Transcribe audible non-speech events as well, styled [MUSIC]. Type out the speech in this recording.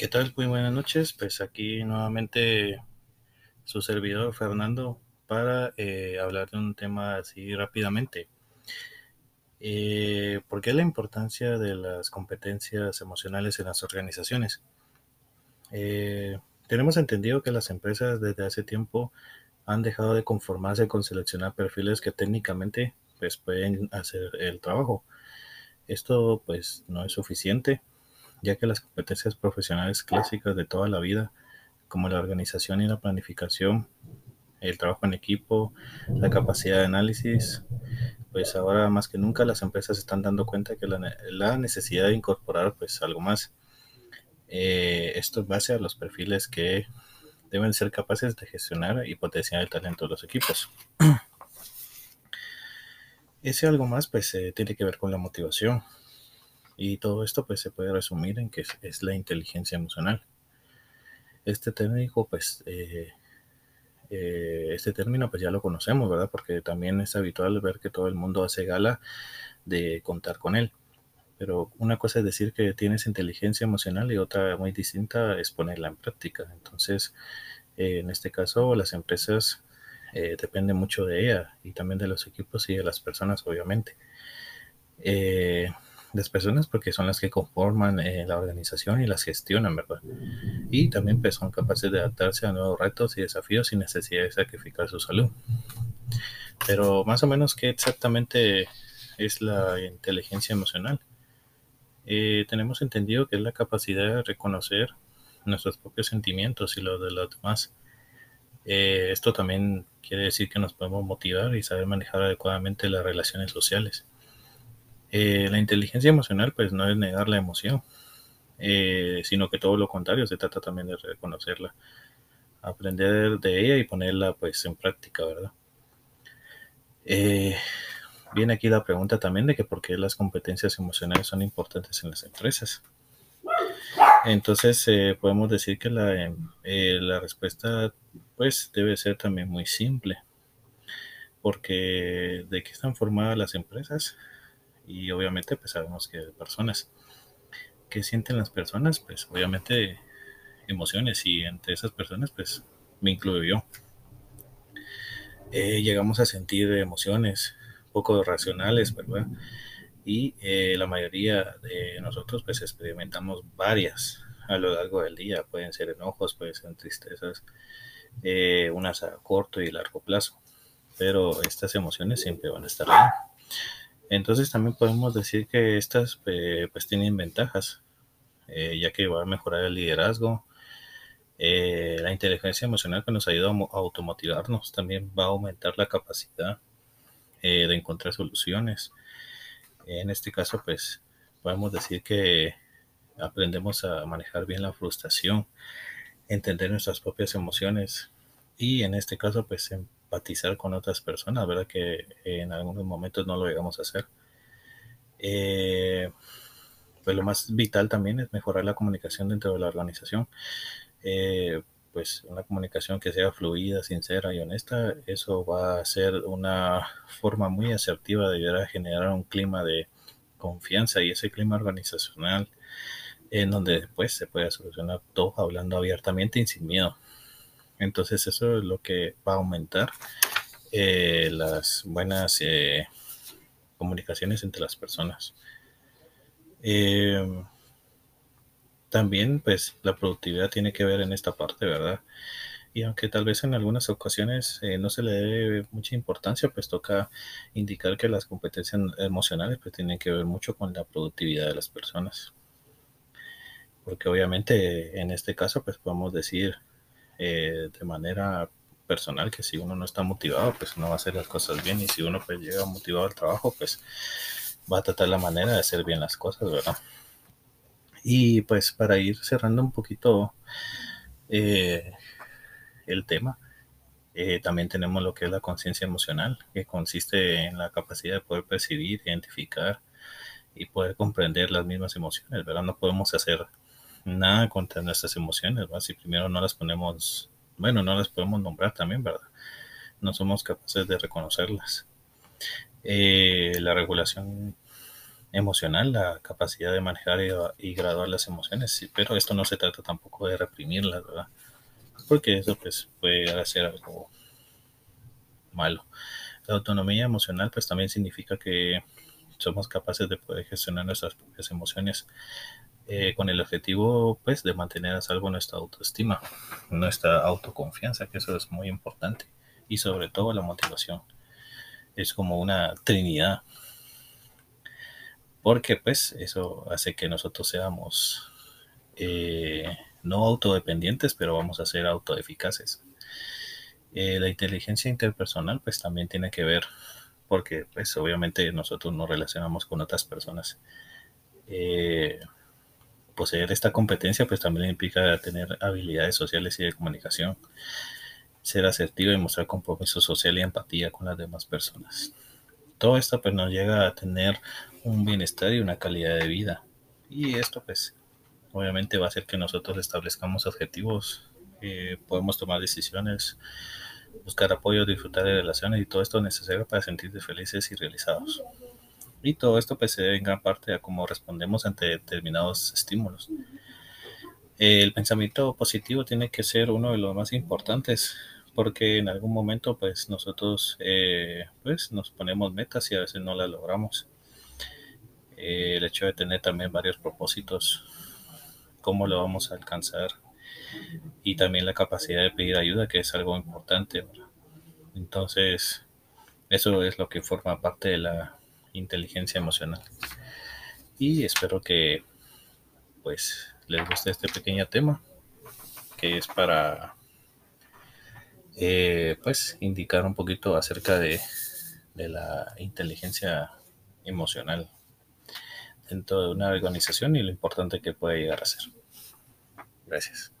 ¿Qué tal? Muy buenas noches. Pues aquí nuevamente su servidor Fernando para eh, hablar de un tema así rápidamente. Eh, ¿Por qué la importancia de las competencias emocionales en las organizaciones? Eh, tenemos entendido que las empresas desde hace tiempo han dejado de conformarse con seleccionar perfiles que técnicamente pues, pueden hacer el trabajo. Esto pues no es suficiente ya que las competencias profesionales clásicas de toda la vida, como la organización y la planificación, el trabajo en equipo, la capacidad de análisis, pues ahora más que nunca las empresas están dando cuenta que la, necesidad de incorporar pues algo más. Eh, esto es base a los perfiles que deben ser capaces de gestionar y potenciar el talento de los equipos. [CLEARS THROAT] Ese algo más pues eh, tiene que ver con la motivación, y todo esto pues se puede resumir en que es, la inteligencia emocional. Este término pues eh, eh, este término pues ya lo conocemos, ¿verdad? Porque también es habitual ver que todo el mundo hace gala de contar con él. Pero una cosa es decir que tienes inteligencia emocional y otra muy distinta es ponerla en práctica. Entonces, eh, en este caso, las empresas dependen mucho de ella y también de los equipos y de las personas, obviamente las personas porque son las que conforman eh, la organización y las gestionan, ¿verdad? Y también pues, son capaces de adaptarse a nuevos retos y desafíos sin necesidad de sacrificar su salud. Pero más o menos, ¿qué exactamente es la inteligencia emocional? Eh, tenemos entendido que es la capacidad de reconocer nuestros propios sentimientos y los de los demás. Eh, esto también quiere decir que nos podemos motivar y saber manejar adecuadamente las relaciones sociales. Eh, la inteligencia emocional pues no es negar la emoción, eh, sino que todo lo contrario, se trata también de reconocerla, aprender de ella y ponerla pues en práctica, ¿verdad? Eh, viene aquí la pregunta también de que por qué las competencias emocionales son importantes en las empresas. Entonces podemos decir que la, la respuesta pues debe ser también muy simple, porque ¿de qué están formadas las empresas? Y obviamente pues sabemos que personas. que sienten las personas? Pues obviamente emociones y entre esas personas pues me incluyo yo. Eh, llegamos a sentir emociones poco racionales, ¿verdad? Y eh, la mayoría de nosotros pues experimentamos varias a lo largo del día. Pueden ser enojos, pueden ser tristezas, eh, unas a corto y largo plazo. Pero estas emociones siempre van a estar ahí. Entonces también podemos decir que estas eh, pues tienen ventajas, eh, ya que va a mejorar el liderazgo, eh, la inteligencia emocional que nos ayuda a automotivarnos, también va a aumentar la capacidad de encontrar soluciones. En este caso pues podemos decir que aprendemos a manejar bien la frustración, entender nuestras propias emociones y en este caso pues empatizar con otras personas, ¿verdad? Que en algunos momentos no lo llegamos a hacer. Eh, pues lo más vital también es mejorar la comunicación dentro de la organización. Eh, pues una comunicación que sea fluida, sincera y honesta, eso va a ser una forma muy asertiva de ayudar a generar un clima de confianza y ese clima organizacional en donde después se puede solucionar todo hablando abiertamente y sin miedo. Entonces eso es lo que va a aumentar eh, las buenas eh, comunicaciones entre las personas. Eh, también pues la productividad tiene que ver en esta parte, ¿verdad? Y aunque tal vez en algunas ocasiones no se le dé mucha importancia, pues toca indicar que las competencias emocionales pues tienen que ver mucho con la productividad de las personas. Porque obviamente en este caso pues podemos decir eh, de manera personal que si uno no está motivado, pues no va a hacer las cosas bien y si uno pues llega motivado al trabajo, pues va a tratar la manera de hacer bien las cosas, ¿verdad? Y pues para ir cerrando un poquito eh, el tema, eh, también tenemos lo que es la conciencia emocional, que consiste en la capacidad de poder percibir, identificar y poder comprender las mismas emociones, ¿verdad? No podemos hacer nada contra nuestras emociones, ¿verdad? Si primero no las ponemos, bueno, no las podemos nombrar también, ¿verdad? No somos capaces de reconocerlas. Eh, la regulación emocional, la capacidad de manejar y, graduar las emociones, pero esto no se trata tampoco de reprimirlas, ¿verdad? Porque eso pues puede ser algo malo. La autonomía emocional pues también significa que somos capaces de poder gestionar nuestras propias emociones eh, con el objetivo pues de mantener a salvo nuestra autoestima, nuestra autoconfianza, que eso es muy importante y sobre todo la motivación. Es como una trinidad porque pues eso hace que nosotros seamos eh, no autodependientes, pero vamos a ser autoeficaces. Eh, la inteligencia interpersonal pues también tiene que ver, porque pues obviamente nosotros nos relacionamos con otras personas. Poseer esta competencia pues también implica tener habilidades sociales y de comunicación, ser asertivo y mostrar compromiso social y empatía con las demás personas. Todo esto pues nos llega a tener un bienestar y una calidad de vida. Y esto pues obviamente va a hacer que nosotros establezcamos objetivos, eh, podemos tomar decisiones, buscar apoyo, disfrutar de relaciones y todo esto es necesario para sentirse felices y realizados. Y todo esto pues se debe en gran parte a cómo respondemos ante determinados estímulos. El pensamiento positivo tiene que ser uno de los más importantes porque en algún momento pues nosotros eh, pues nos ponemos metas y a veces no las logramos. Eh, el hecho de tener también varios propósitos, cómo lo vamos a alcanzar y también la capacidad de pedir ayuda, que es algo importante. Entonces, eso es lo que forma parte de la inteligencia emocional. Y espero que pues les guste este pequeño tema, que es para eh, pues indicar un poquito acerca de, de la inteligencia emocional dentro de una organización y lo importante que puede llegar a ser. Gracias.